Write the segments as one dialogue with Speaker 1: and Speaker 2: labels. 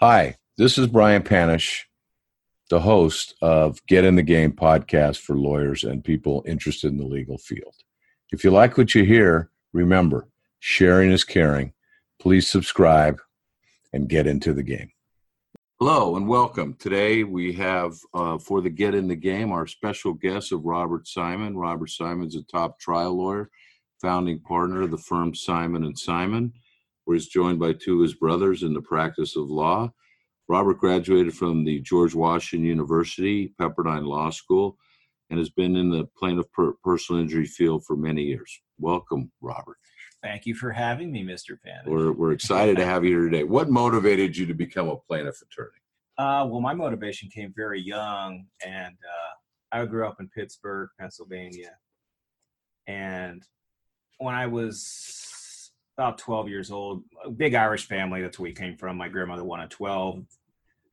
Speaker 1: Hi, this is Brian Panish, the host of Get in the Game podcast for lawyers and people interested in the legal field. If you like what you hear, remember sharing is caring. Please subscribe and get into the game. Hello and welcome. Today we have uh, for the Get in the Game our special guest of Robert Simon. Robert Simon's a top trial lawyer, founding partner of the firm Simon and Simon where he's joined by two of his brothers in the practice of law. Robert graduated from the George Washington University, Pepperdine Law School, and has been in the plaintiff per- personal injury field for many years. Welcome, Robert.
Speaker 2: Thank you for having me, Mr. Pan.
Speaker 1: We're, we're excited to have you here today. What motivated you to become a plaintiff attorney?
Speaker 2: Uh, well, my motivation came very young, and uh, I grew up in Pittsburgh, Pennsylvania. And when I was about 12 years old. A big Irish family. That's where we came from. My grandmother won at 12.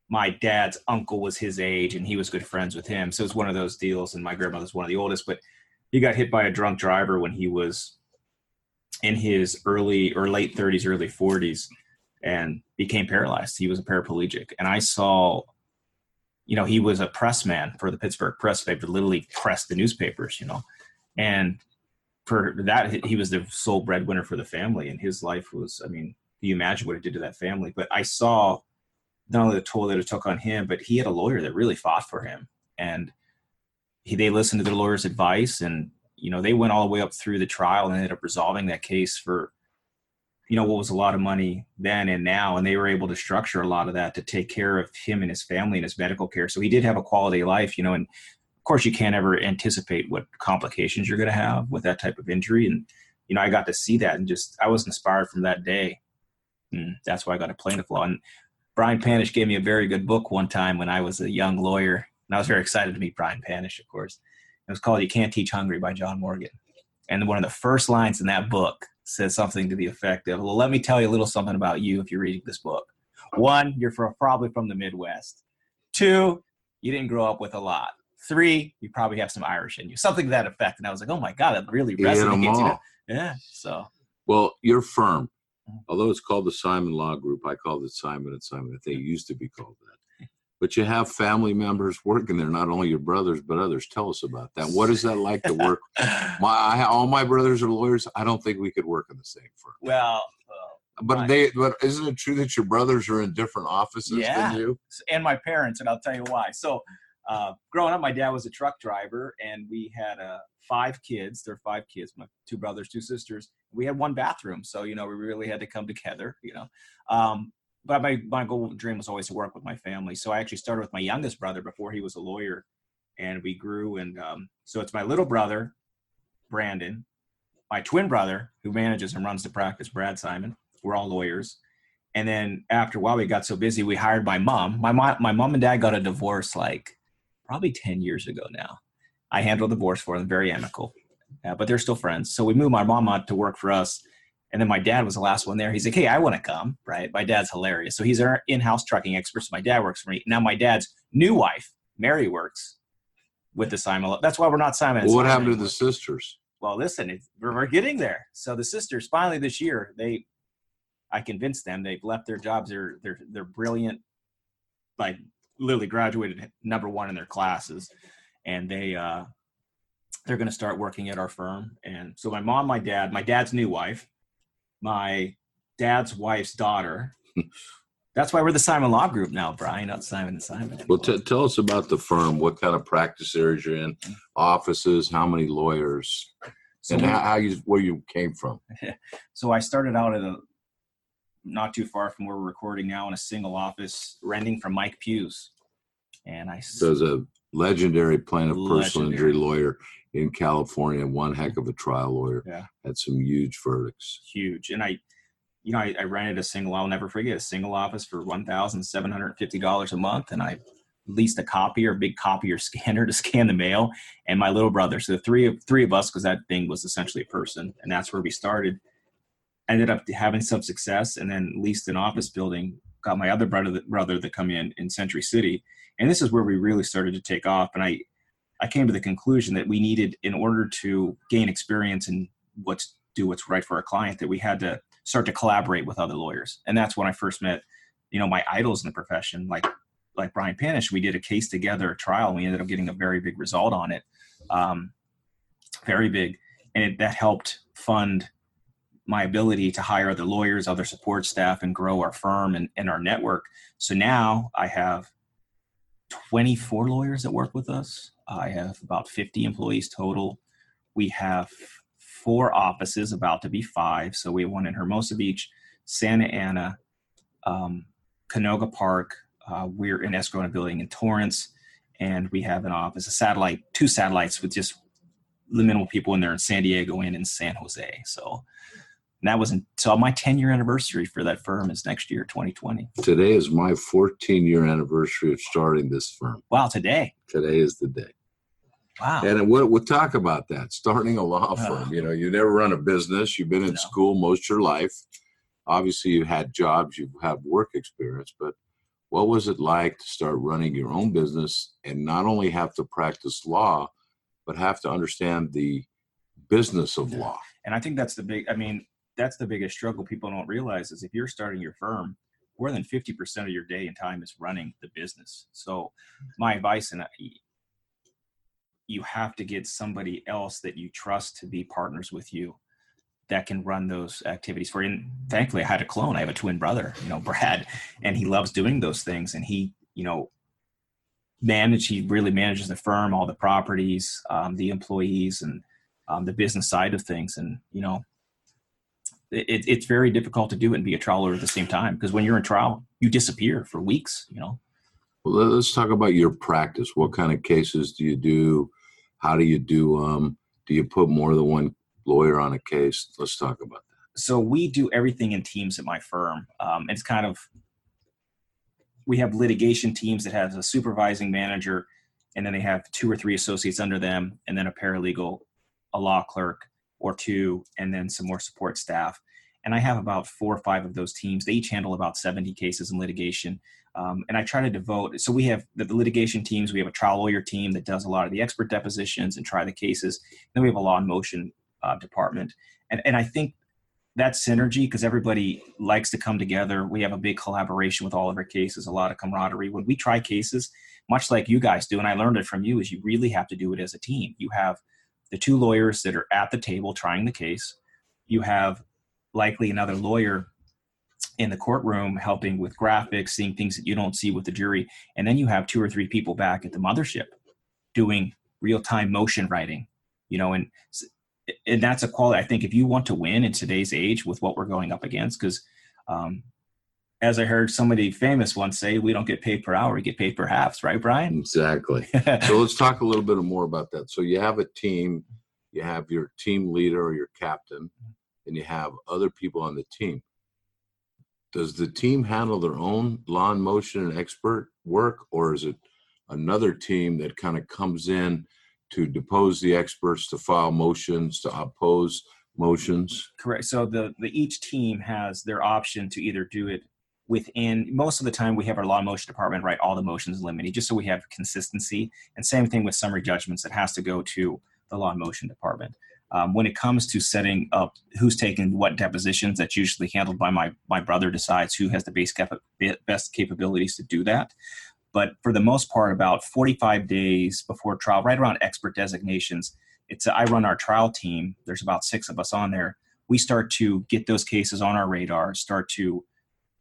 Speaker 2: My dad's uncle was his age, and he was good friends with him. So it's one of those deals. And my grandmother's one of the oldest, but he got hit by a drunk driver when he was in his early or late 30s, early 40s, and became paralyzed. He was a paraplegic. And I saw, you know, he was a press man for the Pittsburgh Press. They would literally press the newspapers, you know. And for that he was the sole breadwinner for the family and his life was i mean you imagine what it did to that family. But i saw not only the toll that it took on him but he had a lawyer that really fought for him. And he, they listened to the lawyer's advice and you know they went all the way up through the trial and ended up resolving that case for you know what was a lot of money then and now. And they were able to structure a lot of that to take care of him and his family and his medical care. So he did have a quality life you know and of course, you can't ever anticipate what complications you're going to have with that type of injury. And, you know, I got to see that and just, I was inspired from that day. And that's why I got a plaintiff law. And Brian Panish gave me a very good book one time when I was a young lawyer. And I was very excited to meet Brian Panish, of course. It was called You Can't Teach Hungry by John Morgan. And one of the first lines in that book says something to the effect of, Well, let me tell you a little something about you if you're reading this book. One, you're from, probably from the Midwest. Two, you didn't grow up with a lot. Three, you probably have some Irish in you, something to that effect. And I was like, oh my god, that really resonates. You know? Yeah. So.
Speaker 1: Well, your firm, mm. although it's called the Simon Law Group, I called it Simon and Simon. They used to be called that. But you have family members working there, not only your brothers but others. Tell us about that. What is that like to work? my I, all my brothers are lawyers. I don't think we could work in the same firm.
Speaker 2: Well,
Speaker 1: but they, but isn't it true that your brothers are in different offices yeah. than you?
Speaker 2: And my parents, and I'll tell you why. So uh, growing up, my dad was a truck driver, and we had uh, five kids. There are five kids, my two brothers, two sisters. We had one bathroom, so you know we really had to come together. You know, um, but my my goal dream was always to work with my family. So I actually started with my youngest brother before he was a lawyer, and we grew. And um, so it's my little brother, Brandon, my twin brother who manages and runs the practice, Brad Simon. We're all lawyers. And then after a while, we got so busy, we hired my mom. My mom, my mom and dad got a divorce like probably 10 years ago now. I handled the divorce for them, very amicable, uh, but they're still friends. So we moved my mom out to work for us. And then my dad was the last one there. He's like, hey, I want to come, right? My dad's hilarious. So he's our in house trucking expert. So my dad works for me. Now my dad's new wife, Mary, works with the Simon. That's why we're not Simon.
Speaker 1: Well, what happened anymore. to the sisters?
Speaker 2: Well, listen, we're, we're getting there. So the sisters finally this year, they, I convinced them they've left their jobs. They're they're they're brilliant, like literally graduated number one in their classes, and they uh, they're going to start working at our firm. And so my mom, my dad, my dad's new wife, my dad's wife's daughter. That's why we're the Simon Law Group now, Brian, not Simon and Simon.
Speaker 1: Anymore. Well, t- tell us about the firm. What kind of practice areas you're in? Offices? How many lawyers? So and how, how you where you came from?
Speaker 2: so I started out at a not too far from where we're recording now in a single office, renting from Mike Hughes. And I
Speaker 1: so as a legendary plaintiff personal injury lawyer in California, one heck of a trial lawyer.
Speaker 2: Yeah,
Speaker 1: had some huge verdicts.
Speaker 2: Huge, and I, you know, I, I rented a single. I'll never forget a single office for one thousand seven hundred fifty dollars a month, and I leased a copier, a big copier scanner to scan the mail, and my little brother. So the three of three of us, because that thing was essentially a person, and that's where we started ended up having some success and then leased an office building got my other brother brother to come in in century city. And this is where we really started to take off. And i i came to the conclusion that we needed in order to gain experience and what's do what's right for our client that we had to start to collaborate with other lawyers. And that's when i first met you know my idols in the profession. Like like brian panish we did a case together a trial and we ended up getting a very big result on it. Um, very big. And it, that helped fund my ability to hire other lawyers other support staff and grow our firm and, and our network so now i have 24 lawyers that work with us i have about 50 employees total we have four offices about to be five so we have one in hermosa beach santa ana um, Canoga Park. Uh, we're in escrow in a building in Torrance, and we have an office, a satellite, two satellites with just the minimal people in there in San Diego and in San Jose. So that was in, so my 10 year anniversary for that firm is next year, 2020.
Speaker 1: Today is my 14 year anniversary of starting this firm.
Speaker 2: Wow, today.
Speaker 1: Today is the day.
Speaker 2: Wow.
Speaker 1: And we'll, we'll talk about that. Starting a law firm. Uh, you know, you never run a business. You've been in no. school most your life obviously you had jobs, you have work experience, but what was it like to start running your own business and not only have to practice law, but have to understand the business of law?
Speaker 2: And I think that's the big, I mean, that's the biggest struggle people don't realize is if you're starting your firm, more than 50% of your day and time is running the business. So my advice and I, you have to get somebody else that you trust to be partners with you that can run those activities for you. And thankfully, I had a clone. I have a twin brother, you know, Brad, and he loves doing those things. And he, you know, manage. He really manages the firm, all the properties, um, the employees, and um, the business side of things. And you know, it, it's very difficult to do it and be a trial lawyer at the same time because when you're in trial, you disappear for weeks. You know.
Speaker 1: Well, let's talk about your practice. What kind of cases do you do? How do you do them? Um, do you put more than one lawyer on a case. Let's talk about that.
Speaker 2: So we do everything in teams at my firm. Um, it's kind of we have litigation teams that has a supervising manager, and then they have two or three associates under them, and then a paralegal, a law clerk, or two, and then some more support staff. And I have about four or five of those teams. They each handle about 70 cases in litigation. Um, and I try to devote. So we have the, the, litigation teams. We have a trial lawyer team that does a lot of the expert depositions and try the cases. then we have a law and motion uh, department. And, and I think that synergy, because everybody likes to come together. We have a big collaboration with all of our cases, a lot of camaraderie. When we try cases, much like you guys do, and I learned it from you, is you really have to do it as a team. You have the two lawyers that are at the table trying the case. You have likely another lawyer in the courtroom helping with graphics, seeing things that you don't see with the jury. And then you have two or three people back at the mothership doing real time motion writing, you know, and and that's a quality I think if you want to win in today's age with what we're going up against, because um, as I heard somebody famous once say, we don't get paid per hour, we get paid per halves, right, Brian?
Speaker 1: Exactly. so let's talk a little bit more about that. So you have a team, you have your team leader or your captain, and you have other people on the team. Does the team handle their own law and motion and expert work, or is it another team that kind of comes in to depose the experts, to file motions, to oppose motions?
Speaker 2: Correct. So the, the each team has their option to either do it within most of the time we have our law and motion department write all the motions in limine just so we have consistency and same thing with summary judgments it has to go to the law and motion department um, when it comes to setting up who's taking what depositions that's usually handled by my my brother decides who has the base cap- best capabilities to do that but for the most part, about 45 days before trial, right around expert designations, it's I run our trial team. There's about six of us on there. We start to get those cases on our radar, start to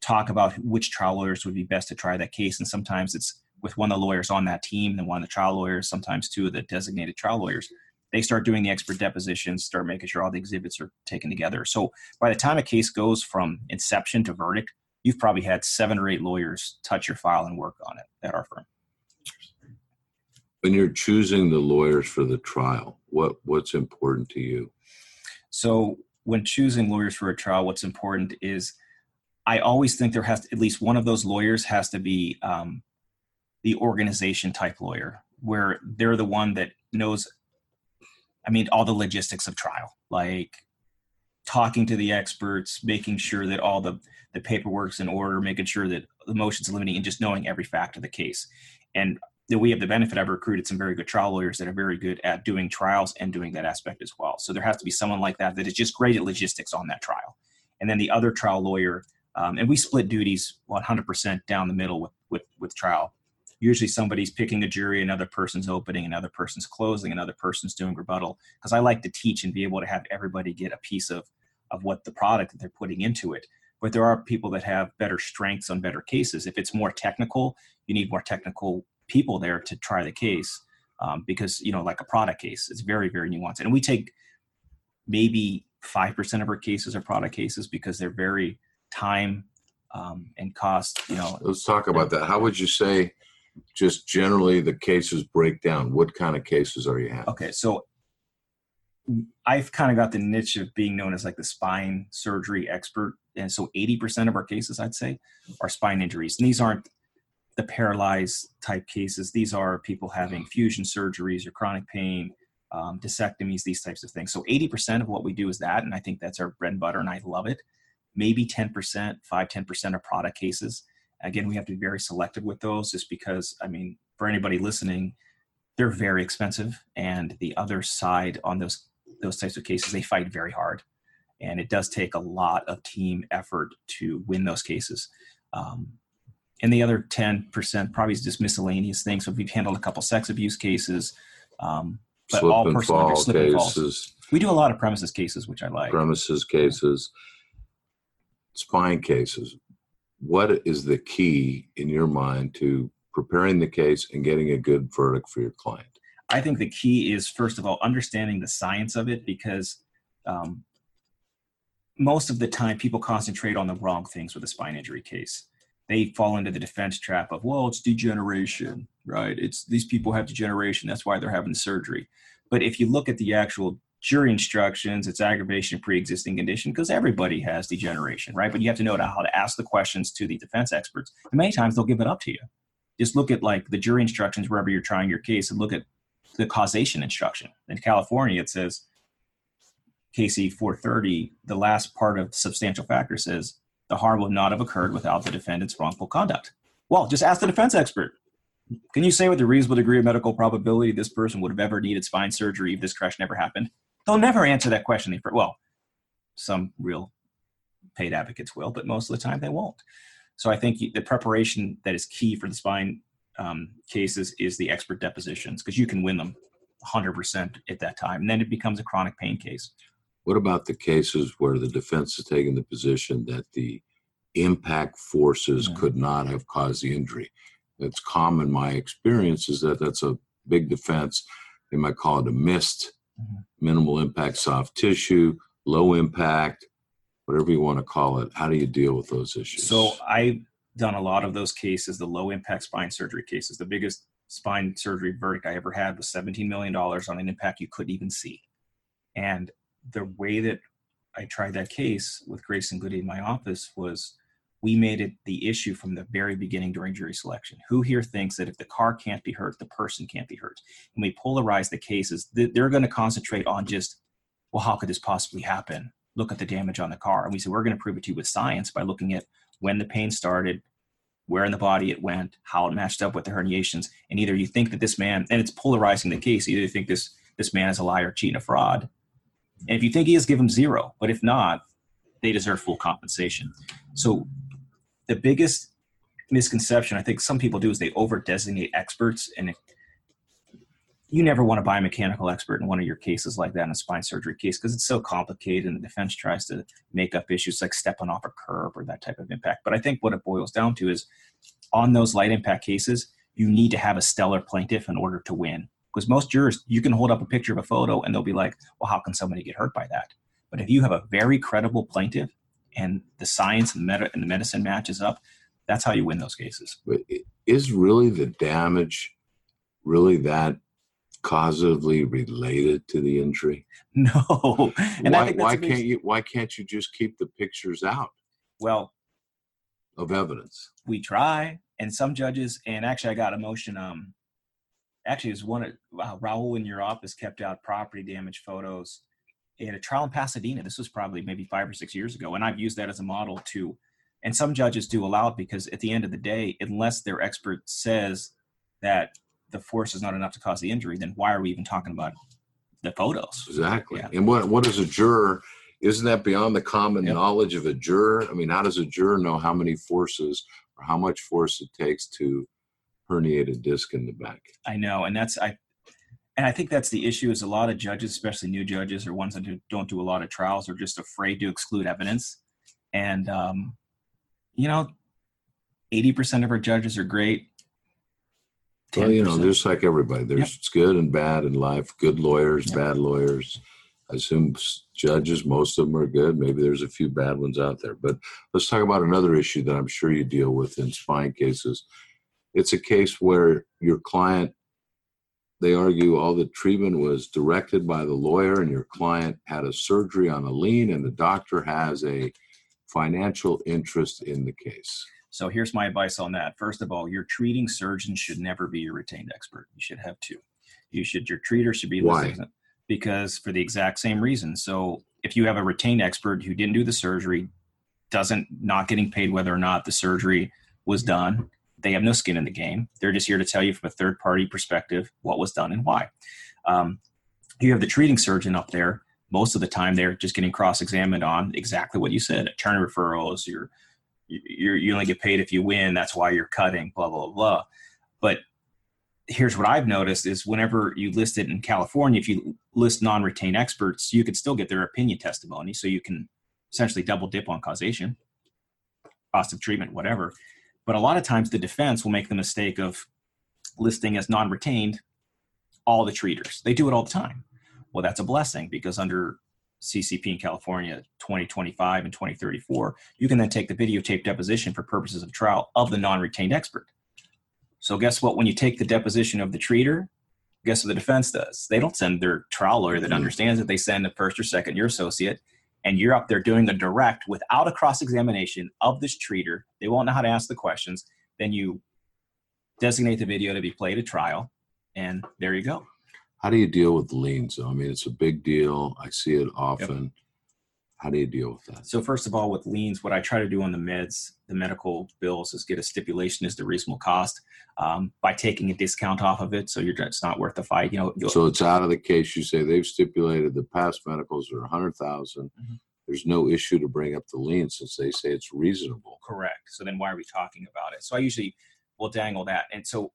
Speaker 2: talk about which trial lawyers would be best to try that case. And sometimes it's with one of the lawyers on that team and one of the trial lawyers, sometimes two of the designated trial lawyers. They start doing the expert depositions, start making sure all the exhibits are taken together. So by the time a case goes from inception to verdict, you've probably had seven or eight lawyers touch your file and work on it at our firm.
Speaker 1: When you're choosing the lawyers for the trial, what what's important to you?
Speaker 2: So when choosing lawyers for a trial, what's important is I always think there has to, at least one of those lawyers has to be um, the organization type lawyer, where they're the one that knows. I mean, all the logistics of trial, like talking to the experts, making sure that all the the paperwork's in order, making sure that the motions in limine, and just knowing every fact of the case. And that we have the benefit. I've recruited some very good trial lawyers that are very good at doing trials and doing that aspect as well. So there has to be someone like that that is just great at logistics on that trial. And then the other trial lawyer Um, and we split duties 100% down the middle with, with, with trial. Usually somebody's picking a jury, another person's opening, another person's closing, another person's doing rebuttal. Because I like to teach and be able to have everybody get a piece of, of what the product that they're putting into it. But there are people that have better strengths on better cases. If it's more technical, you need more technical people there to try the case. Um, because you know, like a product case, it's very, very nuanced. And we take maybe five percent of our cases are product cases because they're very time um, and cost. You know,
Speaker 1: let's talk about that. How would you say, just generally, the cases break down? What kind of cases are you having?
Speaker 2: Okay, so I've kind of got the niche of being known as like the spine surgery expert, and so eighty percent of our cases, I'd say, are spine injuries. And these aren't the paralyzed type cases. These are people having fusion surgeries or chronic pain, um, discectomies, these types of things. So 80% of what we do is that, and I think that's our bread and butter, and I love it maybe 10%, 5, 10% of product cases. Again, we have to be very selective with those just because, I mean, for anybody listening, they're very expensive. And the other side on those those types of cases, they fight very hard. And it does take a lot of team effort to win those cases. Um, and the other 10% probably is just miscellaneous things. So we've handled a couple sex abuse cases, um, but
Speaker 1: slip
Speaker 2: all
Speaker 1: and
Speaker 2: personal
Speaker 1: fall
Speaker 2: slip and falls.
Speaker 1: cases,
Speaker 2: We do a lot of premises cases, which I like.
Speaker 1: premises cases, spine cases. What is the key in your mind to preparing the case and getting a good verdict for your client?
Speaker 2: I think the key is first of all understanding the science of it because um, most of the time people concentrate on the wrong things with a spine injury case. They fall into the defense trap of, well, it's degeneration, right? It's these people have degeneration, that's why they're having surgery. But if you look at the actual jury instructions, it's aggravation of pre-existing condition because everybody has degeneration, right? But you have to know how to ask the questions to the defense experts. And many times they'll give it up to you. Just look at like the jury instructions wherever you're trying your case and look at the causation instruction. In California, it says CACI 430, the last part of substantial factor says the harm would not have occurred without the defendant's wrongful conduct. Well, just ask the defense expert. Can you say with a reasonable degree of medical probability this person would have ever needed spine surgery if this crash never happened? They'll never answer that question. Well, some real paid advocates will, but most of the time they won't. So I think the preparation that is key for the spine um, cases is the expert depositions because you can win them 100% at that time. And then it becomes a chronic pain case.
Speaker 1: What about the cases where the defense is taking the position that the impact forces
Speaker 2: Mhm.
Speaker 1: could not have caused the injury? It's common, my experience is that that's a big defense. They might call it a MIST.
Speaker 2: Mm-hmm.
Speaker 1: minimal impact soft tissue, low impact, whatever you want to call it. How do you deal with those issues?
Speaker 2: So I've done a lot of those cases, the low impact spine surgery cases. The biggest spine surgery verdict I ever had was $17 million on an impact you couldn't even see. And the way that I tried that case with Grace and Goody in my office was we made it the issue from the very beginning during jury selection. Who here thinks that if the car can't be hurt, the person can't be hurt? And we polarize the cases. They're going to concentrate on just, well, how could this possibly happen? Look at the damage on the car. And we said, we're going to prove it to you with science by looking at when the pain started, where in the body it went, how it matched up with the herniations. And either you think that this man, and it's polarizing the case, either you think this this man is a liar, cheating, a fraud. And if you think he is, give him zero. But if not, they deserve full compensation. So the biggest misconception I think some people do is they over designate experts and you never want to buy a mechanical expert in one of your cases like that in a spine surgery case because it's so complicated and the defense tries to make up issues like stepping off a curb or that type of impact. But I think what it boils down to is on those light impact cases, you need to have a stellar plaintiff in order to win. Because most jurors, you can hold up a picture of a photo and they'll be like, well, how can somebody get hurt by that? But if you have a very credible plaintiff and the science and, meta- and the medicine matches up, that's how you win those cases.
Speaker 1: But is really the damage really that causally related to the injury?
Speaker 2: No. And
Speaker 1: why why can't you why can't you just keep the pictures out
Speaker 2: Well,
Speaker 1: of evidence?
Speaker 2: we try and some judges and actually i got a motion um actually it was one of uh, Rahul in your office kept out property damage photos at a trial in pasadena this was probably maybe five or six years ago and i've used that as a model to and some judges do allow it because at the end of the day unless their expert says that the force is not enough to cause the injury then why are we even talking about the photos
Speaker 1: Exactly.
Speaker 2: Yeah.
Speaker 1: And what what is a juror isn't that beyond the common
Speaker 2: Yep.
Speaker 1: knowledge of a juror? I mean, how does a juror know how many forces or how much force it takes to herniate a disc in the back?
Speaker 2: I know, and that's I, and I think that's the issue. Is a lot of judges, especially new judges or ones that do, don't do a lot of trials, are just afraid to exclude evidence. And um, you know, eighty percent of our judges are great.
Speaker 1: Well, you know,
Speaker 2: 10%.
Speaker 1: just like everybody, there's good and bad in life. Good lawyers,
Speaker 2: Yep.
Speaker 1: bad lawyers. I assume judges, most of them are good. Maybe there's a few bad ones out there. But let's talk about another issue that I'm sure you deal with in spine cases. It's a case where your client, they argue all the treatment was directed by the lawyer, and your client had a surgery on a lien, and the doctor has a financial interest in the case.
Speaker 2: So here's my advice on that. First of all, your treating surgeon should never be your retained expert. You should have two. You should your treater should be
Speaker 1: Why?
Speaker 2: because for the exact same reason. So if you have a retained expert who didn't do the surgery, doesn't not getting paid whether or not the surgery was done, they have no skin in the game. They're just here to tell you from a third party perspective what was done and why. Um, you have the treating surgeon up there. Most of the time, they're just getting cross examined on exactly what you said: attorney referrals, your you're, you only get paid if you win. That's why you're cutting. Blah blah blah. But here's what I've noticed: is whenever you list it in California, if you list non-retained experts, you could still get their opinion testimony, so you can essentially double dip on causation, cost of treatment, whatever. But a lot of times, the defense will make the mistake of listing as non-retained all the treaters. They do it all the time. Well, that's a blessing because under CCP in California 2025 and 2034, you can then take the videotape deposition for purposes of trial of the non retained expert. So, guess what? When you take the deposition of the treater, guess what the defense does? They don't send their trial lawyer that
Speaker 1: Mhm.
Speaker 2: understands it, they send a first or second year associate, and you're up there doing a direct without a cross examination of this treater. They won't know how to ask the questions. Then you designate the video to be played at trial, and there you go.
Speaker 1: How do you deal with liens? I mean, it's a big deal. I see it often. How do you deal with that?
Speaker 2: So first of all, with liens, what I try to do on the meds, the medical bills, is get a stipulation as the reasonable cost um, by taking a discount off of it. So you're it's not worth the fight. You know, you'll-
Speaker 1: So it's out of the case. You say they've stipulated the past medicals are a hundred thousand.
Speaker 2: Mhm.
Speaker 1: There's no issue to bring up the lien since they say it's reasonable.
Speaker 2: correct. So then why are we talking about it? So I usually will dangle that. And so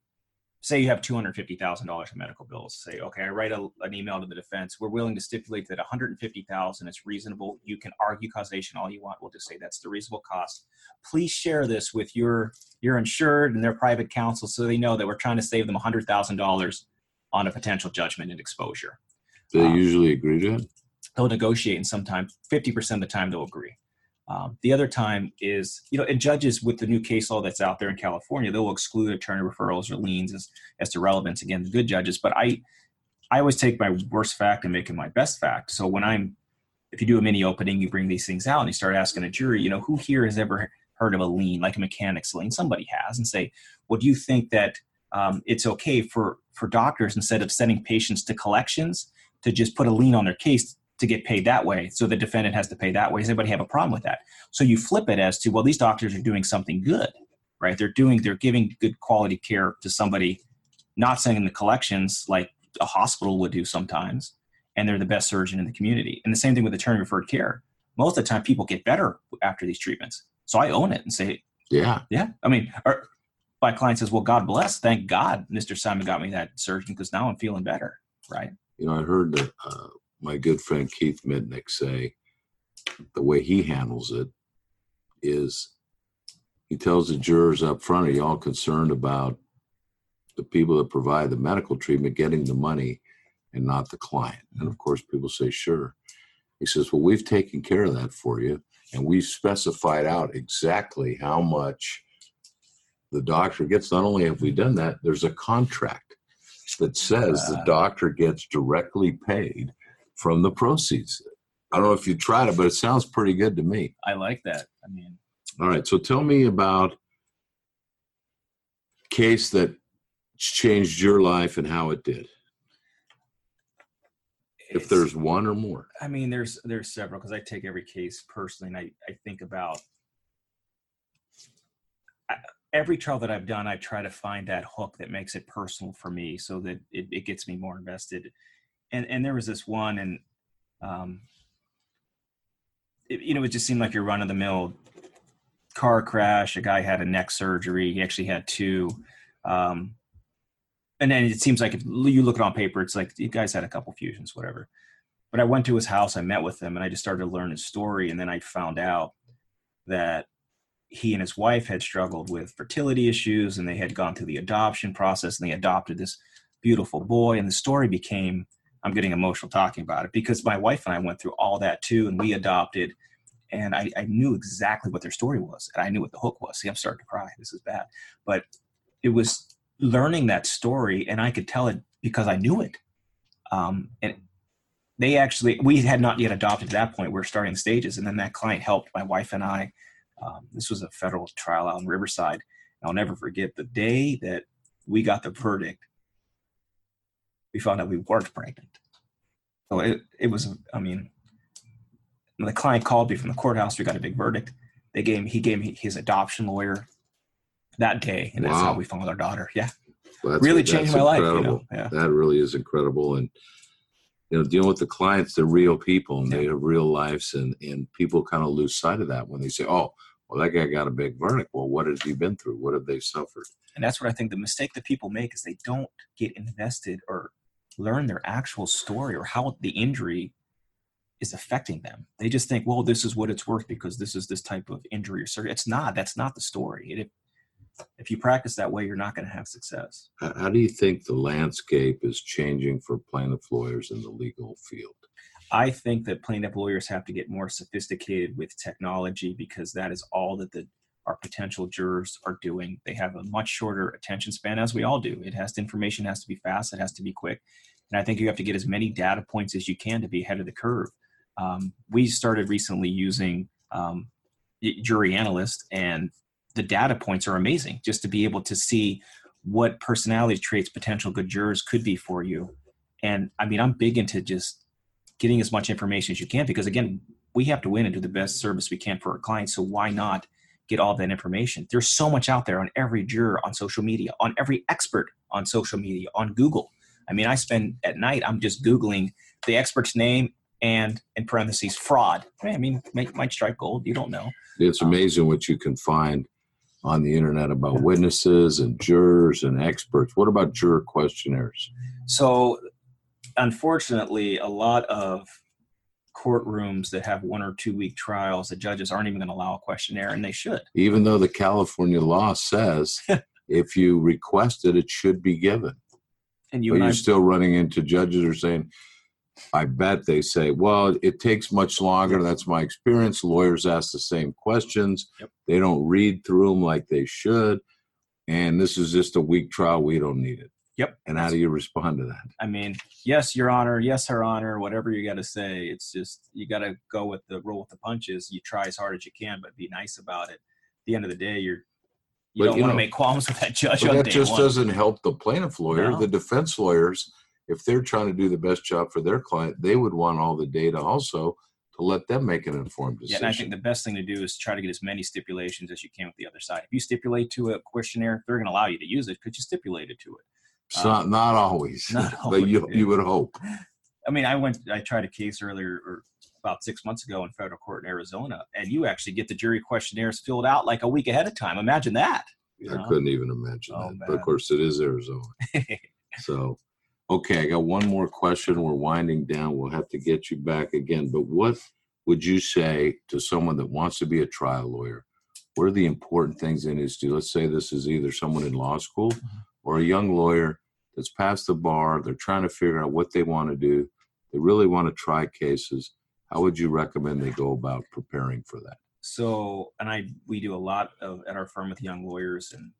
Speaker 2: say you have two hundred fifty thousand dollars in medical bills. Say, okay, I write a, an email to the defense. We're willing to stipulate that one hundred and fifty thousand is reasonable. You can argue causation all you want. We'll just say that's the reasonable cost. Please share this with your your insured and their private counsel so they know that we're trying to save them one hundred thousand dollars on a potential judgment and exposure.
Speaker 1: They
Speaker 2: Um,
Speaker 1: usually agree to it?
Speaker 2: they'll negotiate and sometimes 50% of the time they'll agree um, the other time is you know and judges with the new case law that's out there in california they'll exclude attorney referrals or liens as, as to relevance again the good judges but i i always take my worst fact and make it my best fact. So when i'm if you do a mini opening you bring these things out and you start asking a jury you know who here has ever heard of a lien like a mechanic's lien? Somebody has and say well do you think that um, it's okay for for doctors instead of sending patients to collections to just put a lien on their case to get paid that way. So the defendant has to pay that way. Does anybody have a problem with that? So you flip it as to, well, these doctors are doing something good, right? They're doing, they're giving good quality care to somebody, not sending the collections like a hospital would do sometimes. And they're the best surgeon in the community. And the same thing with attorney referred care. Most of the time, people get better after these treatments. So I own it and say,
Speaker 1: Yeah.
Speaker 2: yeah. I mean, or my client says, well, God bless. Thank God Mr. Simon got me that surgeon because now I'm feeling better, right?
Speaker 1: You know, I heard that, uh, my good friend Keith Mitnick say the way he handles it is he tells the jurors up front, are you all concerned about the people that provide the medical treatment getting the money and not the client? And of course, people say, sure. He says, well, we've taken care of that for you. And we've specified out exactly how much the doctor gets. Not only have we done that, there's a contract that says the doctor gets directly paid from the proceeds. I don't know if you tried it, but it sounds pretty good to me.
Speaker 2: I like that. I mean,
Speaker 1: All right, so tell me about case that changed your life and how it did. If there's one or more.
Speaker 2: I mean, there's there's several because I take every case personally, and I I think about I, every trial that I've done. I try to find that hook that makes it personal for me, so that it, it gets me more invested. And and there was this one, and um, it, you know, it just seemed like your run of the mill car crash. A guy had a neck surgery. He actually had two. Um, and then it seems like if you look it on paper, it's like you guys had a couple fusions, whatever. But I went to his house, I met with him, and I just started to learn his story. And then I found out that he and his wife had struggled with fertility issues and they had gone through the adoption process and they adopted this beautiful boy. And the story became I'm getting emotional talking about it because my wife and I went through all that too, and we adopted. And I, I knew exactly what their story was, and I knew what the hook was. See, I'm starting to cry. This is bad, but it was learning that story, and I could tell it because I knew it. Um, and they actually, we had not yet adopted at that point. We are starting the stages, and then that client helped my wife and I. Um, this was a federal trial out in Riverside. I'll never forget the day that we got the verdict we found out we weren't pregnant. So it, it was, I mean, the client called me from the courthouse. We got a big verdict. They gave he gave me his adoption lawyer that day, and wow. that's how we found our daughter. Yeah, well, really changed my incredible. life. You know?
Speaker 1: Yeah, that really is incredible. And you know, dealing with the clients, they're real people and yeah. they have real lives, and and people kind of lose sight of that when they say, "Oh, well, that guy got a big verdict." Well, what has he been through? What have they suffered?
Speaker 2: And that's what I think the mistake that people make is they don't get invested or learn their actual story or how the injury is affecting them. They just think, well, this is what it's worth because this is this type of injury or surgery. It's not. That's not the story. It, if you practice that way, you're not going to have success.
Speaker 1: How do you think the landscape is changing for plaintiff lawyers in the legal field?
Speaker 2: I think that plaintiff lawyers have to get more sophisticated with technology because that is all that the our potential jurors are doing. They have a much shorter attention span, as we all do. It has to, information has to be fast, it has to be quick, and I think you have to get as many data points as you can to be ahead of the curve. Um, we started recently using um, Jury Analyst, and the data points are amazing. Just to be able to see what personality traits potential good jurors could be for you. And I mean, I'm big into just getting as much information as you can because again, we have to win and do the best service we can for our clients. So why not get all that information. There's so much out there on every juror on social media, on every expert on social media, on Google. I mean, I spend at night, I'm just Googling the expert's name and in parentheses fraud. I mean, might, might strike gold. You don't know.
Speaker 1: It's um, amazing um, what you can find on the internet about witnesses and jurors and experts. What about juror questionnaires?
Speaker 2: So, unfortunately, a lot of courtrooms that have one or two week trials, the judges aren't even going to allow a questionnaire, and they should.
Speaker 1: Even though the California law says if you request it, it should be given. And you but you're I, still running into judges who are saying, I bet they say, well, it takes much longer. That's my experience. Lawyers ask the same questions. Yep. They don't read through them like they should. And this is just a week trial. We don't need it.
Speaker 2: Yep.
Speaker 1: And how do you respond to that?
Speaker 2: I mean, yes, Your Honor, yes, Her Honor, whatever you got to say. It's just you got to go with the roll with the punches. You try as hard as you can, but be nice about it. At the end of the day, you're you but, don't want to make qualms with that judge.
Speaker 1: But that just one. doesn't help the plaintiff lawyer. No. The defense lawyers, if they're trying to do the best job for their client, they would want all the data also to let them make an informed decision.
Speaker 2: Yeah, and I think the best thing to do is try to get as many stipulations as you can with the other side. If you stipulate to a questionnaire, they're going to allow you to use it. Could you stipulate it to it?
Speaker 1: It's um, not not always, not but you you would hope.
Speaker 2: I mean, I went. I tried a case earlier, or about six months ago, in federal court in Arizona, and you actually get the jury questionnaires filled out like a week ahead of time. Imagine that.
Speaker 1: I know? couldn't even imagine oh, that. Man. But of course, it is Arizona. so, okay, I got one more question. We're winding down. We'll have to get you back again. But what would you say to someone that wants to be a trial lawyer? What are the important things they need to do? Let's say this is either someone in law school mm-hmm or a young lawyer that's passed the bar, they're trying to figure out what they want to do, they really want to try cases, how would you recommend they go about preparing for that?
Speaker 2: So, and I we do a lot of at our firm with young lawyers, and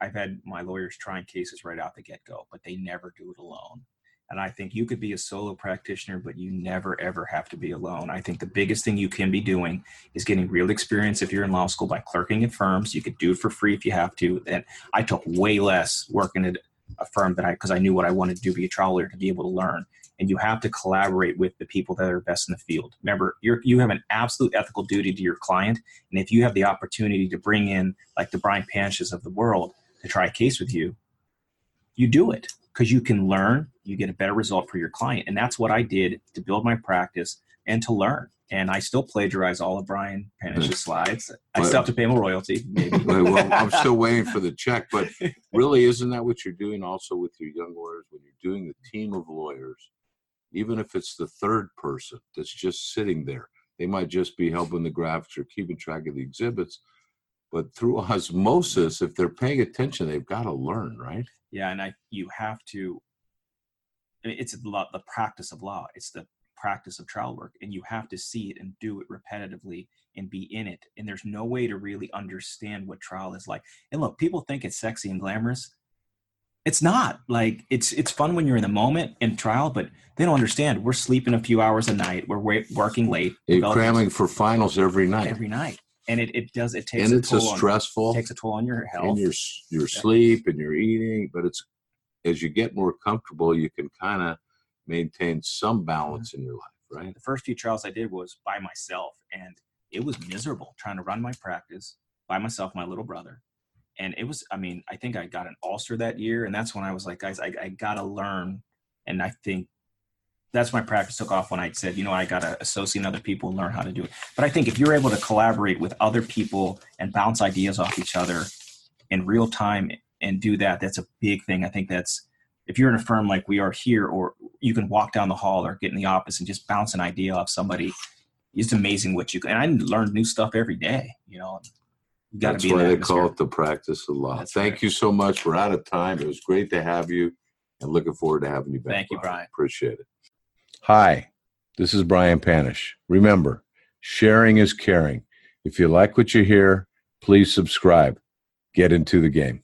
Speaker 2: I've had my lawyers trying cases right out the get go, but they never do it alone. And I think you could be a solo practitioner, but you never ever have to be alone. I think the biggest thing you can be doing is getting real experience if you're in law school by clerking at firms. You could do it for free if you have to. And I took way less working at a firm that I because I knew what I wanted to do, be a trial lawyer to be able to learn. And you have to collaborate with the people that are best in the field. Remember, you you have an absolute ethical duty to your client. And if you have the opportunity to bring in like the Brian Panishes of the world to try a case with you, you do it because you can learn, you get a better result for your client. And that's what I did to build my practice and to learn. and I still plagiarize all of Brian Panish's slides. I
Speaker 1: But-
Speaker 2: still have to pay him a royalty, maybe.
Speaker 1: well, I'm still waiting for the check, but really, isn't that what you're doing also with your young lawyers when you're doing the team of lawyers? Even if it's the third person that's just sitting there, they might just be helping the graphics or keeping track of the exhibits. But through osmosis, if they're paying attention, they've got to learn, right?
Speaker 2: Yeah, and I you have to. I mean, It's lot the practice of law. It's the practice of trial work, and you have to see it and do it repetitively and be in it. And there's no way to really understand what trial is like. And look, people think it's sexy and glamorous. It's not. Like it's it's fun when you're in the moment in trial, but they don't understand. We're sleeping a few hours a night. We're working late.
Speaker 1: You're cramming for finals every night,
Speaker 2: every night, and it, it does it takes
Speaker 1: and
Speaker 2: a
Speaker 1: it's a
Speaker 2: toll on,
Speaker 1: stressful.
Speaker 2: takes a toll on your health.
Speaker 1: and your your sleep and your eating but it's as you get more comfortable you can kind of maintain some balance in your life right
Speaker 2: the first few trials I did was by myself, and it was miserable trying to run my practice by myself, my little brother. And it was, I mean, I think I got an ulcer that year, and that's when I was like, guys, I, I gotta learn. And I think that's my practice took off when I said, you know, I gotta associate other people and learn how to do it. But I think if you're able to collaborate with other people and bounce ideas off each other in real time and do that, that's a big thing. I think that's if you're in a firm like we are here, or you can walk down the hall or get in the office and just bounce an idea off somebody. It's amazing what you can. And I learn new stuff every day. You know, you got to
Speaker 1: that's
Speaker 2: be in
Speaker 1: why they call it the practice of law
Speaker 2: That's
Speaker 1: thank
Speaker 2: right.
Speaker 1: you so much we're out of time it was great to have you and looking forward to having you back
Speaker 2: Thank you, Brian.
Speaker 1: appreciate it hi this is brian panish. Remember sharing is caring. If you like what you hear please subscribe. Get into the game